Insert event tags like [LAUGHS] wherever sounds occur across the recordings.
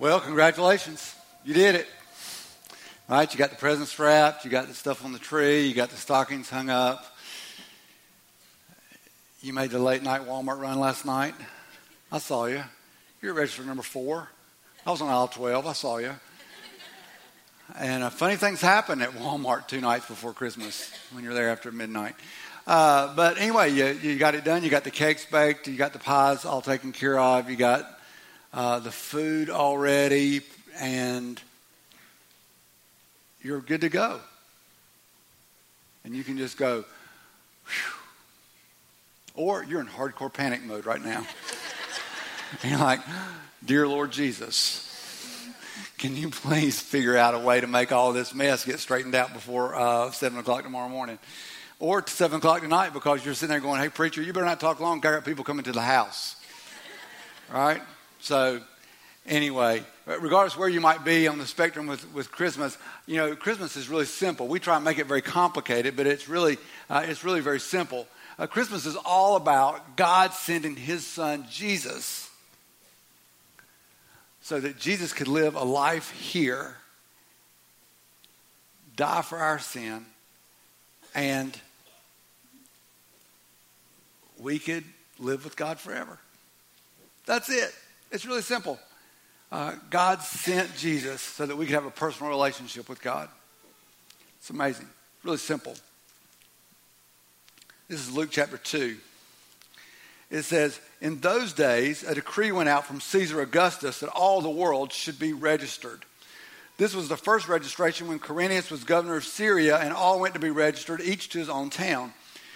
Well, congratulations. You did it. Right? You got the presents wrapped, you got the stuff on the tree, you got the stockings hung up. You made the late night Walmart run last night. I saw you. You're at register number four. I was on aisle 12. I saw you. And uh, funny things happen at Walmart two nights before Christmas when you're there after midnight. Uh, but anyway, you, you got it done. You got the cakes baked. You got the pies all taken care of. You got uh, the food already, and you're good to go. And you can just go, or you're in hardcore panic mode right now. and [LAUGHS] you're like, Dear Lord Jesus, can you please figure out a way to make all this mess get straightened out before uh, 7 o'clock tomorrow morning? Or 7 o'clock tonight because you're sitting there going, Hey, preacher, you better not talk long. I got people coming to the house. Right? So, anyway, regardless where you might be on the spectrum with, with Christmas, you know, Christmas is really simple. We try and make it very complicated, but it's really, uh, it's really very simple. Uh, Christmas is all about God sending his son Jesus so that Jesus could live a life here, die for our sin, and we could live with God forever. That's it. It's really simple. Uh, God sent Jesus so that we could have a personal relationship with God. It's amazing. Really simple. This is Luke chapter 2. It says, In those days, a decree went out from Caesar Augustus that all the world should be registered. This was the first registration when Quirinius was governor of Syria, and all went to be registered, each to his own town.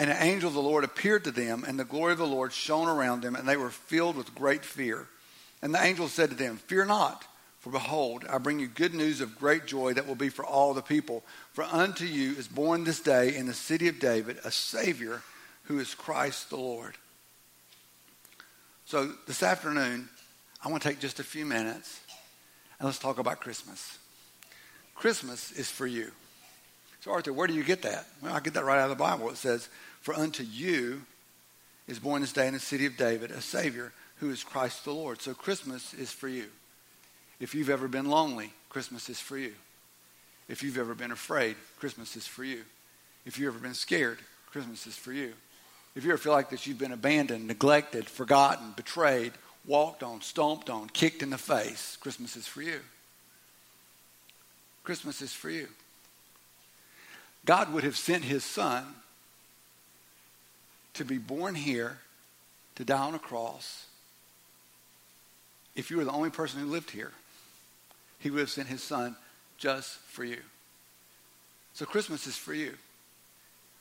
And an angel of the Lord appeared to them, and the glory of the Lord shone around them, and they were filled with great fear. And the angel said to them, Fear not, for behold, I bring you good news of great joy that will be for all the people. For unto you is born this day in the city of David a Savior who is Christ the Lord. So this afternoon, I want to take just a few minutes and let's talk about Christmas. Christmas is for you. So, Arthur, where do you get that? Well, I get that right out of the Bible. It says, For unto you is born this day in the city of David a Savior who is Christ the Lord. So, Christmas is for you. If you've ever been lonely, Christmas is for you. If you've ever been afraid, Christmas is for you. If you've ever been scared, Christmas is for you. If you ever feel like that you've been abandoned, neglected, forgotten, betrayed, walked on, stomped on, kicked in the face, Christmas is for you. Christmas is for you. God would have sent his son to be born here, to die on a cross, if you were the only person who lived here. He would have sent his son just for you. So Christmas is for you.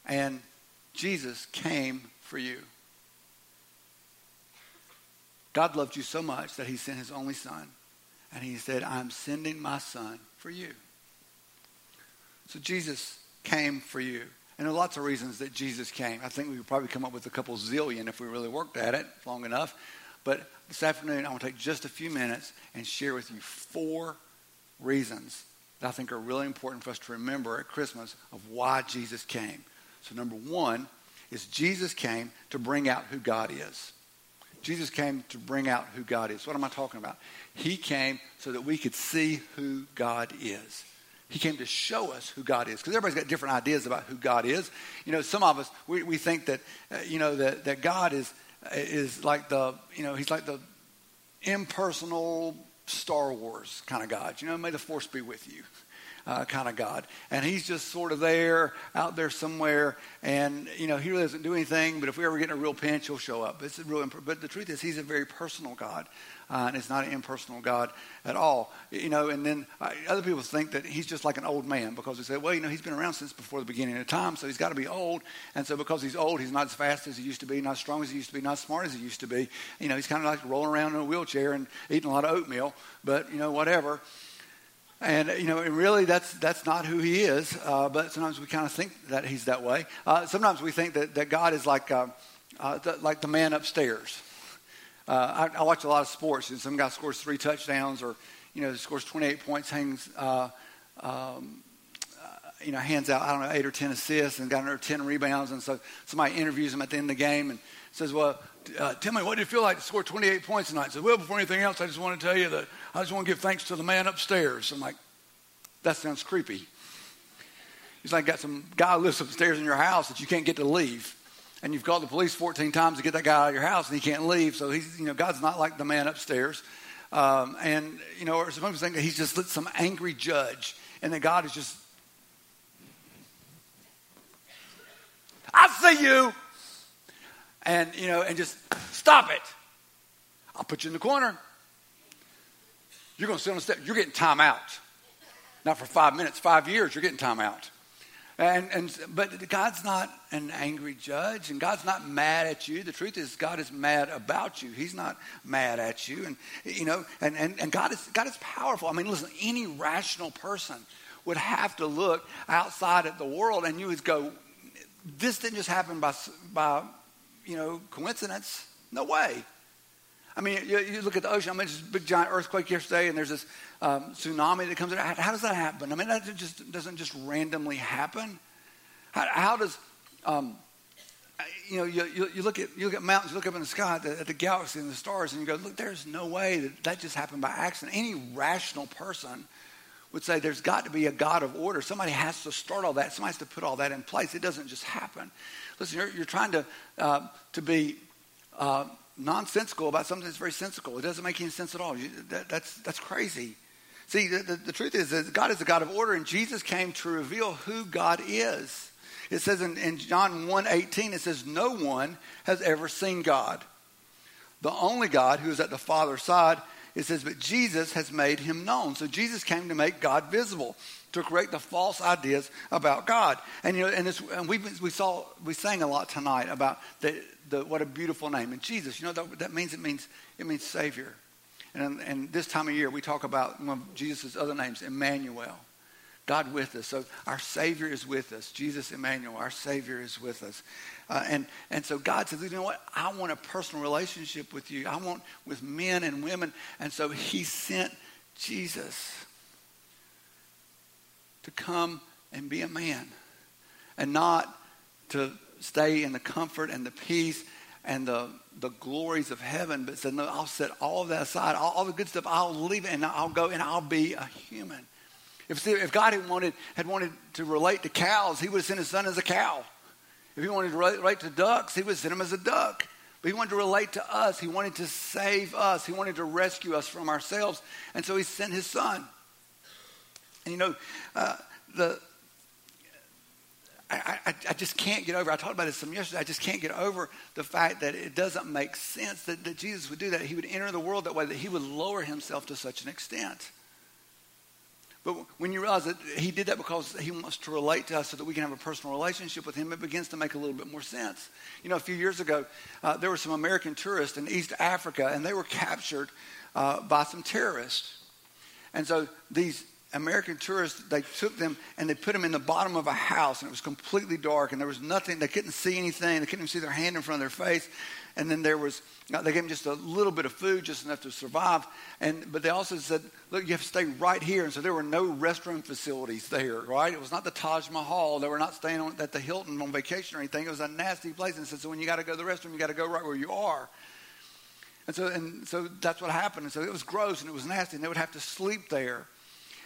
And Jesus came for you. God loved you so much that he sent his only son. And he said, I'm sending my son for you. So Jesus came for you. And there are lots of reasons that Jesus came. I think we could probably come up with a couple zillion if we really worked at it long enough. But this afternoon, I want to take just a few minutes and share with you four reasons that I think are really important for us to remember at Christmas of why Jesus came. So, number one is Jesus came to bring out who God is. Jesus came to bring out who God is. What am I talking about? He came so that we could see who God is. He came to show us who God is. Because everybody's got different ideas about who God is. You know, some of us, we, we think that, uh, you know, that, that God is, is like the, you know, he's like the impersonal Star Wars kind of God. You know, may the force be with you. Uh, kind of God. And he's just sort of there, out there somewhere, and, you know, he really doesn't do anything, but if we ever get in a real pinch, he'll show up. It's real, imp- but the truth is, he's a very personal God uh, and it's not an impersonal God at all. You know, and then uh, other people think that he's just like an old man because they say, well, you know, he's been around since before the beginning of time, so he's got to be old. And so because he's old, he's not as fast as he used to be, not as strong as he used to be, not as smart as he used to be. You know, he's kind of like rolling around in a wheelchair and eating a lot of oatmeal, but, you know, whatever. And, you know, and really that's, that's not who he is, uh, but sometimes we kind of think that he's that way. Uh, sometimes we think that, that God is like, uh, uh the, like the man upstairs. Uh, I, I, watch a lot of sports, and some guy scores three touchdowns or, you know, scores 28 points, hangs, uh, um, you know, hands out, I don't know, eight or 10 assists and got another 10 rebounds. And so somebody interviews him at the end of the game and says, well, uh, tell me, what did it feel like to score 28 points tonight? I said, well, before anything else, I just want to tell you that I just want to give thanks to the man upstairs. I'm like, that sounds creepy. He's like, got some guy lives upstairs in your house that you can't get to leave. And you've called the police 14 times to get that guy out of your house and he can't leave. So he's, you know, God's not like the man upstairs. Um, and, you know, or some people think that he's just some angry judge and that God is just, I see you and you know, and just stop it. I'll put you in the corner. You're going to sit on the step. You're getting time out. Not for five minutes, five years. You're getting time out. And, and but God's not an angry judge, and God's not mad at you. The truth is, God is mad about you. He's not mad at you, and you know, and, and, and God is God is powerful. I mean, listen, any rational person would have to look outside at the world, and you would go, "This didn't just happen by by you know, coincidence. No way. I mean, you, you, look at the ocean. I mean, this big giant earthquake yesterday, and there's this um, tsunami that comes in. How, how, does that happen? I mean, that just doesn't just randomly happen. How, how does, um, you know, you, you, look at you look at mountains, you look up in the sky at the, at the galaxy and the stars, and you go, look, there's no way that that just happened by accident. Any rational person would say there's got to be a God of order. Somebody has to start all that. Somebody has to put all that in place. It doesn't just happen. Listen, you're, you're trying to, uh, to be uh, nonsensical about something that's very sensical. It doesn't make any sense at all. You, that, that's, that's crazy. See, the, the, the, truth is that God is a God of order, and Jesus came to reveal who God is. It says in, in John 1.18, it says, no one has ever seen God. The only God who is at the Father's side, it says, but Jesus has made him known. So Jesus came to make God visible to correct the false ideas about God. And you know, and, and we we saw we sang a lot tonight about the, the what a beautiful name and Jesus. You know that, that means it means it means Savior. And and this time of year we talk about one of Jesus' other names, Emmanuel. God with us. So our Savior is with us. Jesus Emmanuel, our Savior is with us. Uh, and, and so God says, you know what? I want a personal relationship with you. I want with men and women. And so he sent Jesus to come and be a man and not to stay in the comfort and the peace and the, the glories of heaven, but said, No, I'll set all of that aside. All, all the good stuff, I'll leave it and I'll go and I'll be a human. If, if God had wanted, had wanted to relate to cows, he would have sent his son as a cow. If he wanted to relate to ducks, he would send him as a duck. But he wanted to relate to us. He wanted to save us. He wanted to rescue us from ourselves. And so he sent his son. And you know, uh, the I, I, I, just can't get over. I talked about this some yesterday. I just can't get over the fact that it doesn't make sense that, that Jesus would do that. He would enter the world that way. That he would lower himself to such an extent. But when you realize that he did that because he wants to relate to us so that we can have a personal relationship with him, it begins to make a little bit more sense. You know, a few years ago, uh, there were some American tourists in East Africa, and they were captured uh, by some terrorists. And so these American tourists, they took them and they put them in the bottom of a house, and it was completely dark, and there was nothing. They couldn't see anything. They couldn't even see their hand in front of their face. And then there was, they gave them just a little bit of food, just enough to survive. And but they also said, look, you have to stay right here. And so there were no restroom facilities there, right? It was not the Taj Mahal. They were not staying on, at the Hilton on vacation or anything. It was a nasty place. And said, so when you got to go to the restroom, you got to go right where you are. And so, and so that's what happened. And so it was gross and it was nasty, and they would have to sleep there.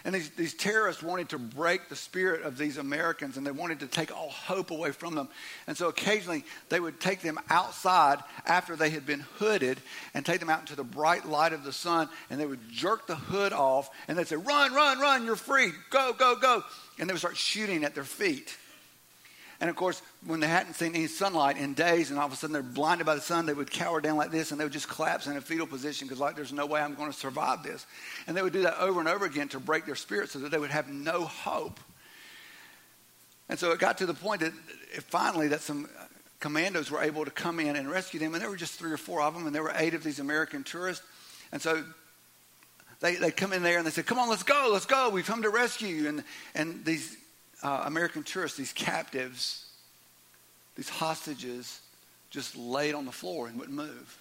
And these, these terrorists wanted to break the spirit of these Americans and they wanted to take all hope away from them. And so occasionally they would take them outside after they had been hooded and take them out into the bright light of the sun and they would jerk the hood off and they'd say, Run, run, run, you're free. Go, go, go. And they would start shooting at their feet. And of course, when they hadn't seen any sunlight in days, and all of a sudden they're blinded by the sun, they would cower down like this and they would just collapse in a fetal position because, like, there's no way I'm going to survive this. And they would do that over and over again to break their spirit so that they would have no hope. And so it got to the point that finally that some commandos were able to come in and rescue them. And there were just three or four of them, and there were eight of these American tourists. And so they, they come in there and they said, Come on, let's go, let's go. We've come to rescue you. And, and these uh, American tourists, these captives, these hostages, just laid on the floor and wouldn't move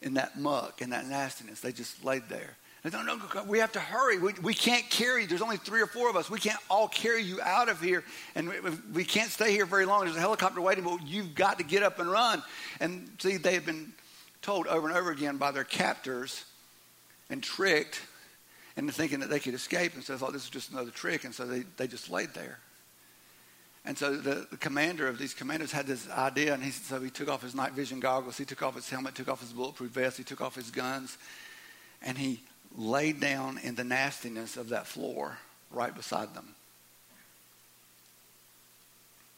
in that muck and that nastiness. They just laid there. They thought, no, no, we have to hurry. We, we can't carry, you. there's only three or four of us. We can't all carry you out of here. And we, we can't stay here very long. There's a helicopter waiting, but you've got to get up and run. And see, they had been told over and over again by their captors and tricked into thinking that they could escape. And so they thought this was just another trick. And so they, they just laid there. And so the, the, commander of these commanders had this idea, and he, so he took off his night vision goggles, he took off his helmet, took off his bulletproof vest, he took off his guns, and he laid down in the nastiness of that floor right beside them.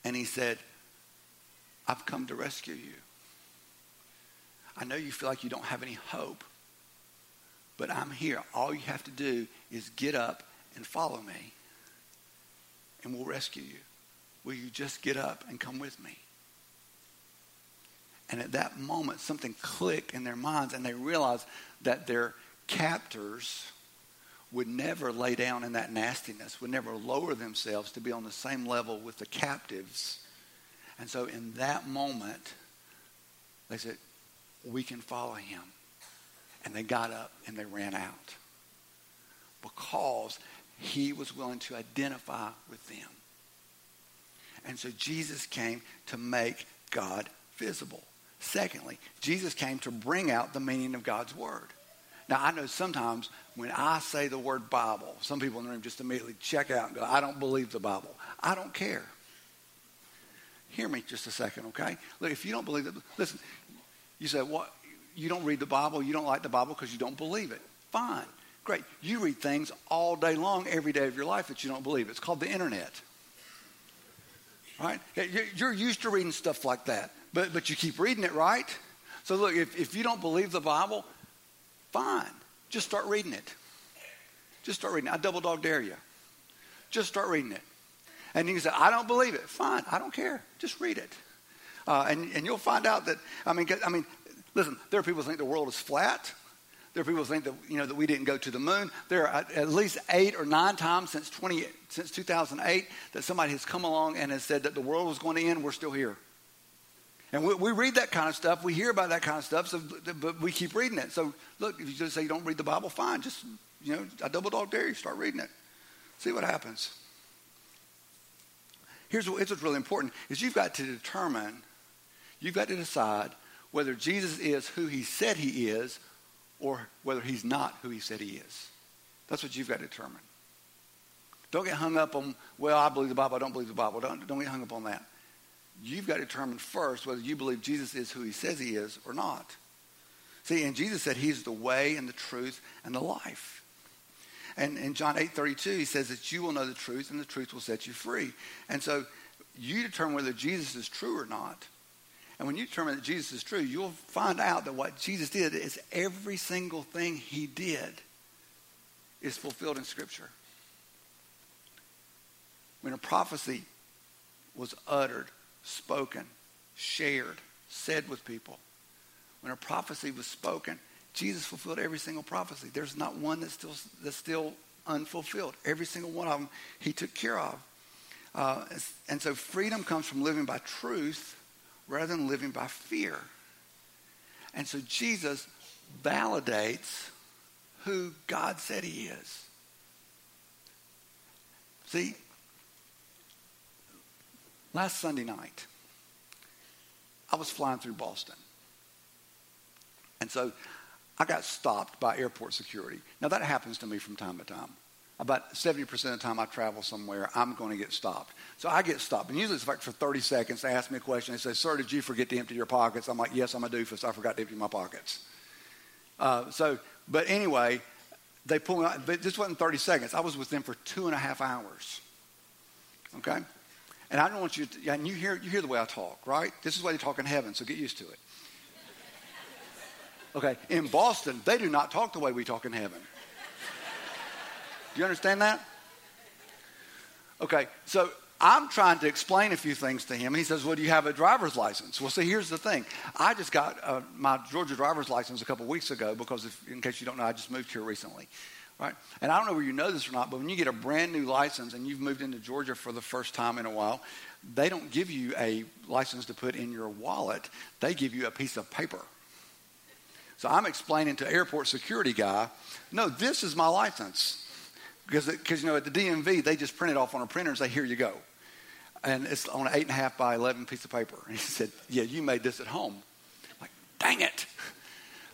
And he said, I've come to rescue you. I know you feel like you don't have any hope, but I'm here. All you have to do is get up and follow me, and we'll rescue you. Will you just get up and come with me? And at that moment, something clicked in their minds, and they realized that their captors would never lay down in that nastiness, would never lower themselves to be on the same level with the captives. And so in that moment, they said, We can follow him. And they got up and they ran out because he was willing to identify with them. And so Jesus came to make God visible. Secondly, Jesus came to bring out the meaning of God's word. Now, I know sometimes when I say the word Bible, some people in the room just immediately check out and go, I don't believe the Bible. I don't care. Hear me just a second, okay? Look, if you don't believe it, listen, you say, what? You don't read the Bible, you don't like the Bible because you don't believe it. Fine. Great. You read things all day long, every day of your life that you don't believe. It's called the internet. Right? You're used to reading stuff like that, but, but you keep reading it, right? So, look, if, if you don't believe the Bible, Fine. Just start reading it. Just start reading it. I double dog dare you. Just start reading it. And you can say, I don't believe it. Fine. I don't care. Just read it. Uh, and, and you'll find out that, I mean, I mean, listen, there are people who think the world is flat. There are people who think that, you know, that we didn't go to the moon. There are at least eight or nine times since, 20, since 2008 that somebody has come along and has said that the world was going to end. We're still here. And we, we, read that kind of stuff. We hear about that kind of stuff, so, but we keep reading it. So, look, if you just say you don't read the Bible, fine. Just, you know, I double dog dare you, start reading it. See what happens. Here's, what, what's really important, is you've got to determine, you've got to decide whether Jesus is who he said he is or whether he's not who he said he is. That's what you've got to determine. Don't get hung up on, well, I believe the Bible, I don't believe the Bible. Don't, don't get hung up on that you've got to determine first whether you believe Jesus is who he says he is or not. See, and Jesus said he's the way and the truth and the life. And in John 8 32, he says that you will know the truth and the truth will set you free. And so you determine whether Jesus is true or not. And when you determine that Jesus is true, you'll find out that what Jesus did is every single thing he did is fulfilled in Scripture. When a prophecy was uttered spoken, shared, said with people. When a prophecy was spoken, Jesus fulfilled every single prophecy. There's not one that's still, that's still unfulfilled. Every single one of them he took care of. Uh, and so freedom comes from living by truth rather than living by fear. And so Jesus validates who God said he is. See, Last Sunday night, I was flying through Boston. And so I got stopped by airport security. Now, that happens to me from time to time. About 70% of the time I travel somewhere, I'm going to get stopped. So I get stopped. And usually it's like for 30 seconds. They ask me a question. They say, Sir, did you forget to empty your pockets? I'm like, Yes, I'm a doofus. I forgot to empty my pockets. Uh, so, but anyway, they pull me out. But this wasn't 30 seconds. I was with them for two and a half hours. Okay? And I don't want you to, and you hear, you hear the way I talk, right? This is why they talk in heaven, so get used to it. Okay, in Boston, they do not talk the way we talk in heaven. Do you understand that? Okay, so I'm trying to explain a few things to him. He says, Well, do you have a driver's license? Well, see, here's the thing. I just got uh, my Georgia driver's license a couple weeks ago because, if, in case you don't know, I just moved here recently. Right? And I don't know whether you know this or not, but when you get a brand new license and you've moved into Georgia for the first time in a while, they don't give you a license to put in your wallet. They give you a piece of paper. So I'm explaining to airport security guy, no, this is my license. Because, because you know, at the DMV, they just print it off on a printer and say, here you go. And it's on an eight and a half by 11 piece of paper. And he said, yeah, you made this at home. I'm like, dang it.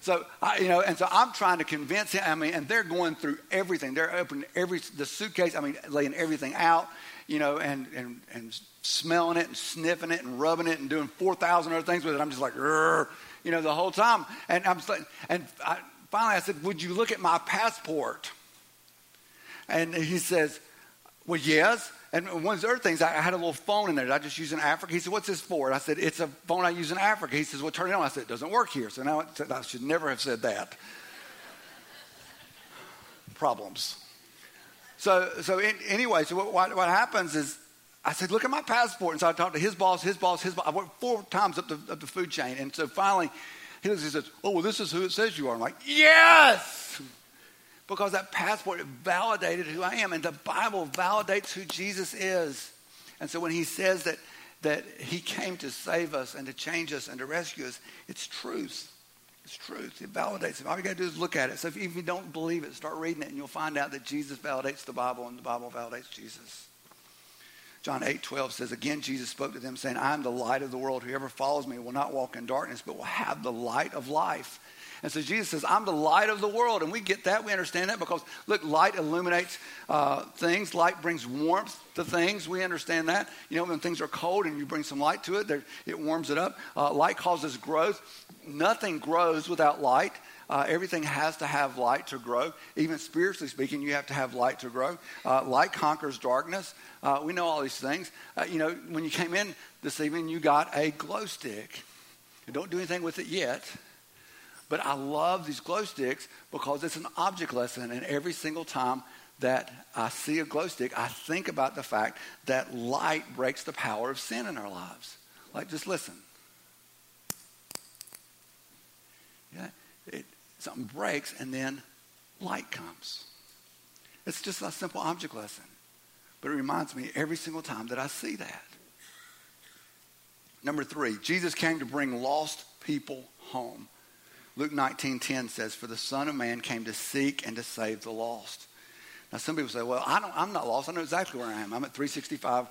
So, I, you know, and so I'm trying to convince him. I mean, and they're going through everything. They're opening every, the suitcase, I mean, laying everything out, you know, and, and, and smelling it and sniffing it and rubbing it and doing 4,000 other things with it. I'm just like, you know, the whole time. And I'm and I, finally I said, would you look at my passport? And he says, well, yes. And one of the other things, I had a little phone in there that I just use in Africa. He said, What's this for? And I said, It's a phone I use in Africa. He says, Well, turn it on. I said, It doesn't work here. So now I should never have said that. [LAUGHS] Problems. So, so in, anyway, so what, what, what, happens is I said, Look at my passport. And so I talked to his boss, his boss, his boss. I worked four times up the, up the food chain. And so finally, he looks and says, Oh, well, this is who it says you are. I'm like, Yes! Because that passport validated who I am. And the Bible validates who Jesus is. And so when he says that, that he came to save us and to change us and to rescue us, it's truth. It's truth. It validates it. All you got to do is look at it. So if, if you don't believe it, start reading it, and you'll find out that Jesus validates the Bible, and the Bible validates Jesus. John 8, 12 says, Again, Jesus spoke to them, saying, I am the light of the world. Whoever follows me will not walk in darkness, but will have the light of life. And so Jesus says, I'm the light of the world. And we get that. We understand that because, look, light illuminates uh, things. Light brings warmth to things. We understand that. You know, when things are cold and you bring some light to it, it warms it up. Uh, light causes growth. Nothing grows without light. Uh, everything has to have light to grow. Even spiritually speaking, you have to have light to grow. Uh, light conquers darkness. Uh, we know all these things. Uh, you know, when you came in this evening, you got a glow stick. don't do anything with it yet. But I love these glow sticks because it's an object lesson. And every single time that I see a glow stick, I think about the fact that light breaks the power of sin in our lives. Like, just listen. Yeah, it, something breaks and then light comes. It's just a simple object lesson. But it reminds me every single time that I see that. Number three, Jesus came to bring lost people home. Luke 19:10 says, "For the Son of Man came to seek and to save the lost." Now, some people say, "Well, I don't, I'm not lost. I know exactly where I am. I'm at 365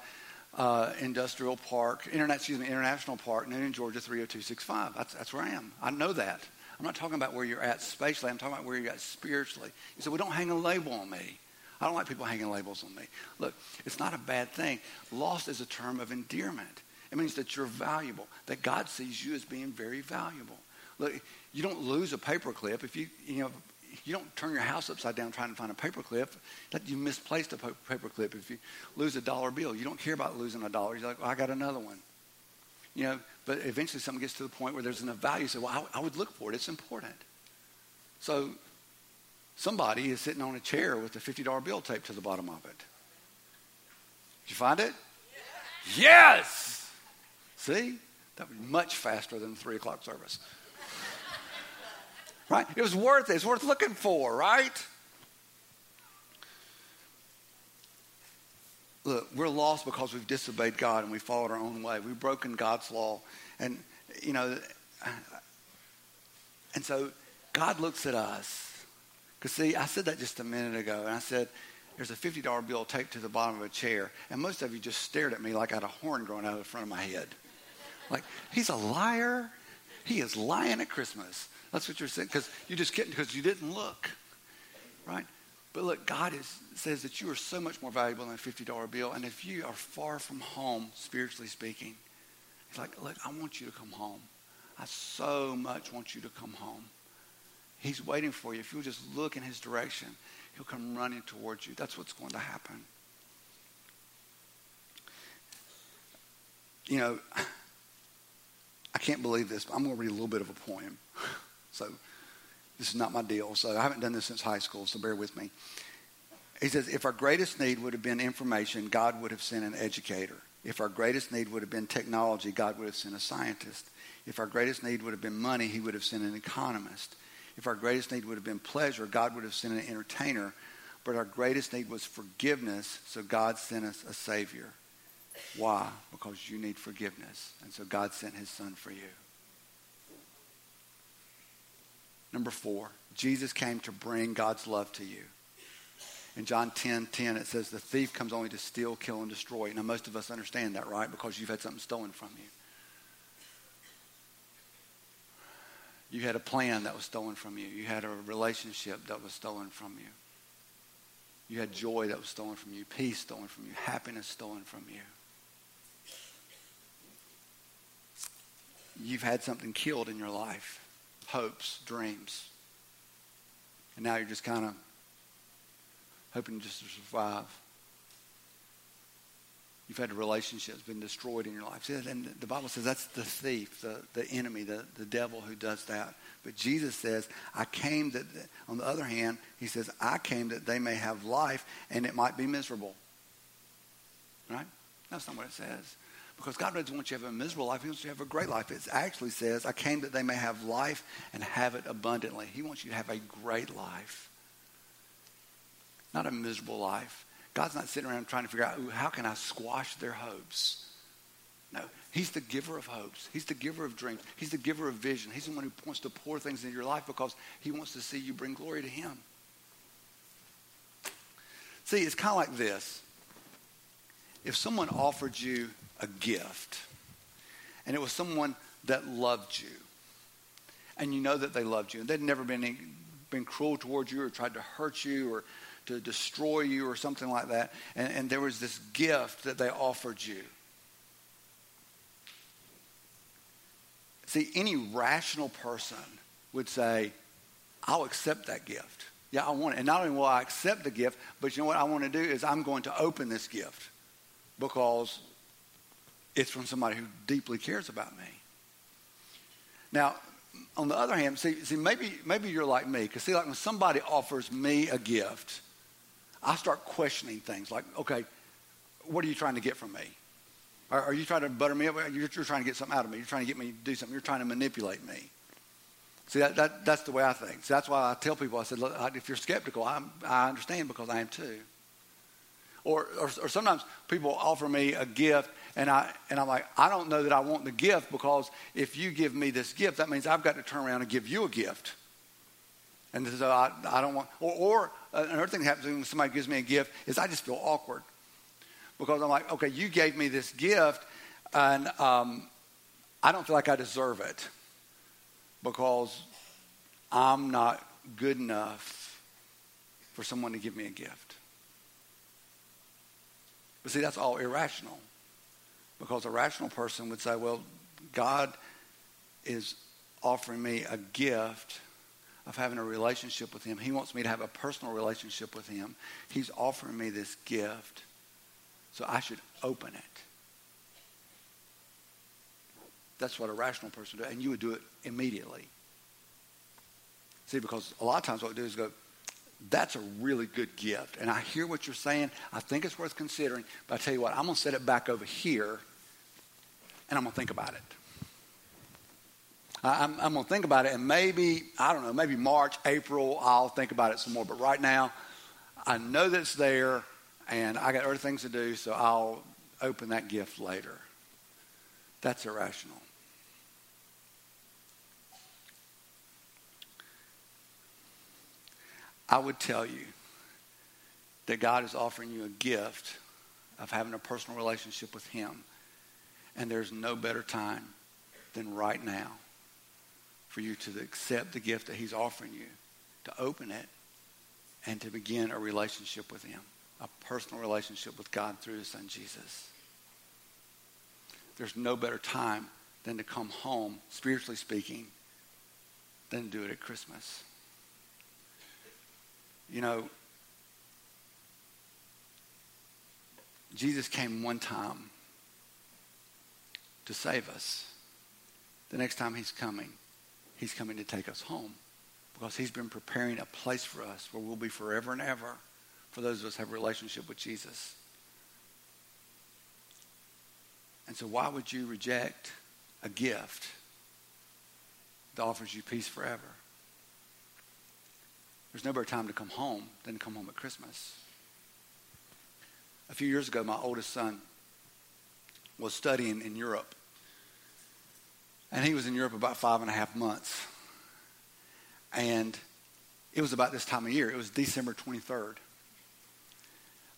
uh, Industrial Park, Internet, excuse me, International Park, Newnan, Georgia 30265. That's, that's where I am. I know that. I'm not talking about where you're at spatially. I'm talking about where you're at spiritually. You say, "Well, don't hang a label on me." I don't like people hanging labels on me. Look, it's not a bad thing. Lost is a term of endearment. It means that you're valuable, that God sees you as being very valuable. Look, you don't lose a paperclip if you, you know, you don't turn your house upside down trying to find a paperclip. That you misplaced a paperclip. If you lose a dollar bill, you don't care about losing a dollar. You're like, I got another one. You know, but eventually something gets to the point where there's enough value. Say, well, I, I would look for it. It's important. So somebody is sitting on a chair with a $50 bill taped to the bottom of it. Did you find it? Yes. yes! See? That was much faster than the 3 o'clock service. Right? It was worth it. It's worth looking for, right? Look, we're lost because we've disobeyed God and we followed our own way. We've broken God's law. And, you know, and so God looks at us. Because, see, I said that just a minute ago. And I said, there's a $50 bill taped to the bottom of a chair. And most of you just stared at me like I had a horn growing out of the front of my head. Like, he's a liar. He is lying at Christmas. That's what you're saying, because you just couldn't, because you didn't look, right? But look, God is, says that you are so much more valuable than a $50 bill. And if you are far from home, spiritually speaking, He's like, look, I want you to come home. I so much want you to come home. He's waiting for you. If you'll just look in his direction, he'll come running towards you. That's what's going to happen. You know, [SIGHS] I can't believe this, but I'm going to read a little bit of a poem. [LAUGHS] So this is not my deal. So I haven't done this since high school, so bear with me. He says, if our greatest need would have been information, God would have sent an educator. If our greatest need would have been technology, God would have sent a scientist. If our greatest need would have been money, he would have sent an economist. If our greatest need would have been pleasure, God would have sent an entertainer. But our greatest need was forgiveness, so God sent us a Savior. Why? Because you need forgiveness. And so God sent his son for you. Number four, Jesus came to bring God's love to you. In John 10 10, it says, The thief comes only to steal, kill, and destroy. Now, most of us understand that, right? Because you've had something stolen from you. You had a plan that was stolen from you. You had a relationship that was stolen from you. You had joy that was stolen from you, peace stolen from you, happiness stolen from you. You've had something killed in your life hopes, dreams. And now you're just kind of hoping just to survive. You've had a relationship that's been destroyed in your life. And the Bible says that's the thief, the, the enemy, the, the devil who does that. But Jesus says, I came that, on the other hand, he says, I came that they may have life and it might be miserable. Right? That's not what it says. Because God doesn't want you to have a miserable life. He wants you to have a great life. It actually says, I came that they may have life and have it abundantly. He wants you to have a great life, not a miserable life. God's not sitting around trying to figure out, how can I squash their hopes? No, he's the giver of hopes. He's the giver of dreams. He's the giver of vision. He's the one who wants to pour things into your life because he wants to see you bring glory to him. See, it's kind of like this. If someone offered you a gift. And it was someone that loved you. And you know that they loved you. And they'd never been, been cruel towards you or tried to hurt you or to destroy you or something like that. And, and there was this gift that they offered you. See, any rational person would say, I'll accept that gift. Yeah, I want it. And not only will I accept the gift, but you know what I want to do is I'm going to open this gift because it's from somebody who deeply cares about me. Now, on the other hand, see, see maybe, maybe you're like me, because see, like when somebody offers me a gift, I start questioning things like, okay, what are you trying to get from me? Are, are you trying to butter me up? You're, you're, trying to get something out of me. You're trying to get me to do something. You're trying to manipulate me. See, that, that, that's the way I think. That's why I tell people, I said, look, if you're skeptical, i I understand because I am too. Or, or, or, sometimes people offer me a gift and, I, and I'm like, I don't know that I want the gift because if you give me this gift, that means I've got to turn around and give you a gift. And so I, I don't want, or, or another thing that happens when somebody gives me a gift is I just feel awkward because I'm like, okay, you gave me this gift and um, I don't feel like I deserve it because I'm not good enough for someone to give me a gift. But see, that's all irrational. Because a rational person would say, well, God is offering me a gift of having a relationship with Him. He wants me to have a personal relationship with Him. He's offering me this gift, so I should open it. That's what a rational person would do, and you would do it immediately. See, because a lot of times what we do is go, that's a really good gift. And I hear what you're saying. I think it's worth considering. But I tell you what, I'm going to set it back over here and I'm going to think about it. I'm, I'm going to think about it, and maybe, I don't know, maybe March, April, I'll think about it some more. But right now, I know that it's there, and I got other things to do, so I'll open that gift later. That's irrational. I would tell you that God is offering you a gift of having a personal relationship with Him. And there's no better time than right now for you to accept the gift that He's offering you, to open it, and to begin a relationship with Him, a personal relationship with God through His Son Jesus. There's no better time than to come home, spiritually speaking, than to do it at Christmas. You know, Jesus came one time to save us. The next time he's coming, he's coming to take us home because he's been preparing a place for us where we'll be forever and ever for those of us who have a relationship with Jesus. And so, why would you reject a gift that offers you peace forever? There's no better time to come home than to come home at Christmas. A few years ago, my oldest son was studying in Europe. And he was in Europe about five and a half months. And it was about this time of year. It was December 23rd.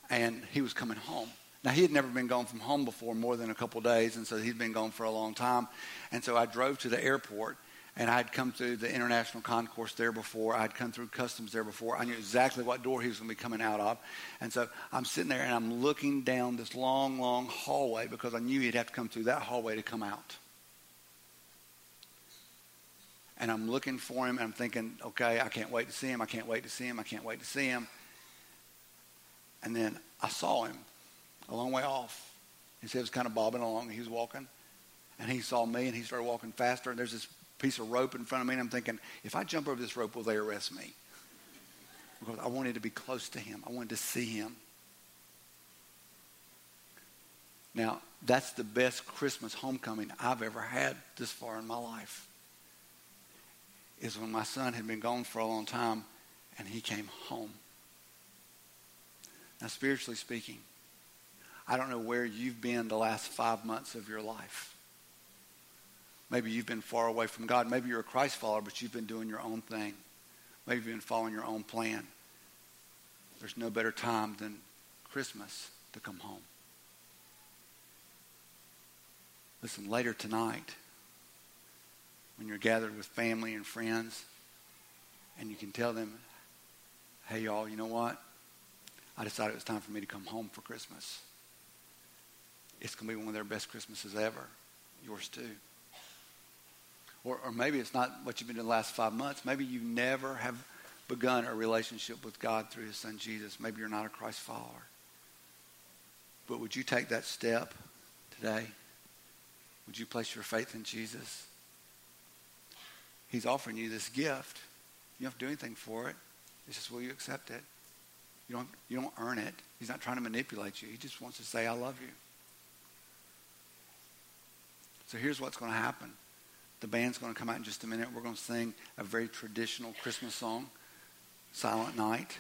And he was coming home. Now, he had never been gone from home before more than a couple days, and so he'd been gone for a long time. And so I drove to the airport, and I'd come through the international concourse there before. I'd come through customs there before. I knew exactly what door he was going to be coming out of. And so I'm sitting there, and I'm looking down this long, long hallway because I knew he'd have to come through that hallway to come out. And I'm looking for him, and I'm thinking, okay, I can't wait to see him. I can't wait to see him. I can't wait to see him. And then I saw him a long way off. His head was kind of bobbing along. He was walking. And he saw me and he started walking faster. And there's this piece of rope in front of me. And I'm thinking, if I jump over this rope, will they arrest me? Because I wanted to be close to him. I wanted to see him. Now, that's the best Christmas homecoming I've ever had this far in my life. Is when my son had been gone for a long time and he came home. Now, spiritually speaking, I don't know where you've been the last five months of your life. Maybe you've been far away from God. Maybe you're a Christ follower, but you've been doing your own thing. Maybe you've been following your own plan. There's no better time than Christmas to come home. Listen, later tonight, when you're gathered with family and friends, and you can tell them, hey, y'all, you know what? I decided it was time for me to come home for Christmas it's going to be one of their best Christmases ever. Yours too. Or, or maybe it's not what you've been doing the last five months. Maybe you never have begun a relationship with God through his son Jesus. Maybe you're not a Christ follower. But would you take that step today? Would you place your faith in Jesus? He's offering you this gift. You don't have to do anything for it. It's just will you accept it? You don't, you don't earn it. He's not trying to manipulate you. He just wants to say, I love you. So here's what's going to happen. The band's going to come out in just a minute. We're going to sing a very traditional Christmas song, Silent Night.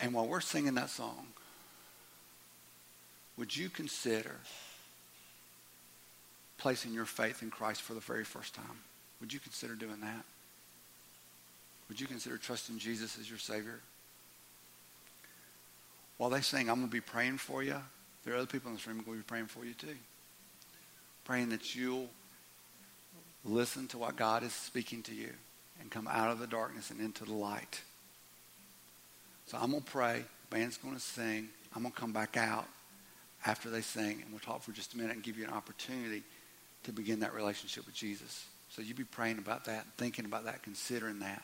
And while we're singing that song, would you consider placing your faith in Christ for the very first time? Would you consider doing that? Would you consider trusting Jesus as your Savior? While they sing, I'm going to be praying for you. There are other people in this room who to be praying for you too. Praying that you'll listen to what God is speaking to you and come out of the darkness and into the light. So I'm going to pray. Band's going to sing. I'm going to come back out after they sing, and we'll talk for just a minute and give you an opportunity to begin that relationship with Jesus. So you be praying about that, thinking about that, considering that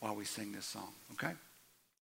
while we sing this song, okay?